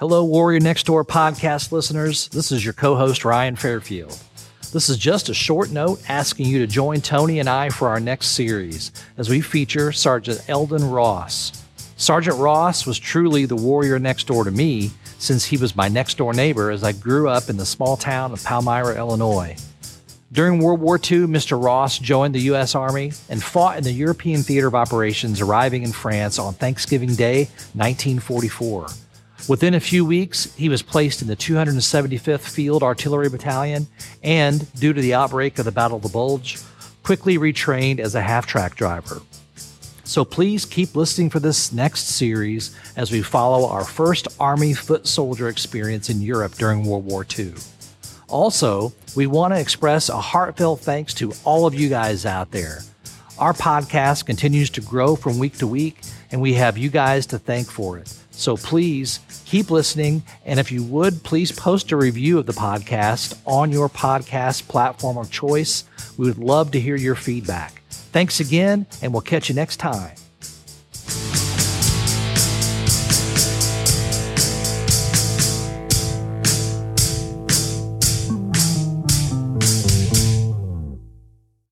Hello, Warrior Next Door podcast listeners. This is your co host, Ryan Fairfield. This is just a short note asking you to join Tony and I for our next series as we feature Sergeant Eldon Ross. Sergeant Ross was truly the warrior next door to me since he was my next door neighbor as I grew up in the small town of Palmyra, Illinois. During World War II, Mr. Ross joined the U.S. Army and fought in the European Theater of Operations, arriving in France on Thanksgiving Day, 1944. Within a few weeks, he was placed in the 275th Field Artillery Battalion and, due to the outbreak of the Battle of the Bulge, quickly retrained as a half track driver. So please keep listening for this next series as we follow our first Army foot soldier experience in Europe during World War II. Also, we want to express a heartfelt thanks to all of you guys out there. Our podcast continues to grow from week to week, and we have you guys to thank for it. So please keep listening. And if you would, please post a review of the podcast on your podcast platform of choice. We would love to hear your feedback. Thanks again, and we'll catch you next time.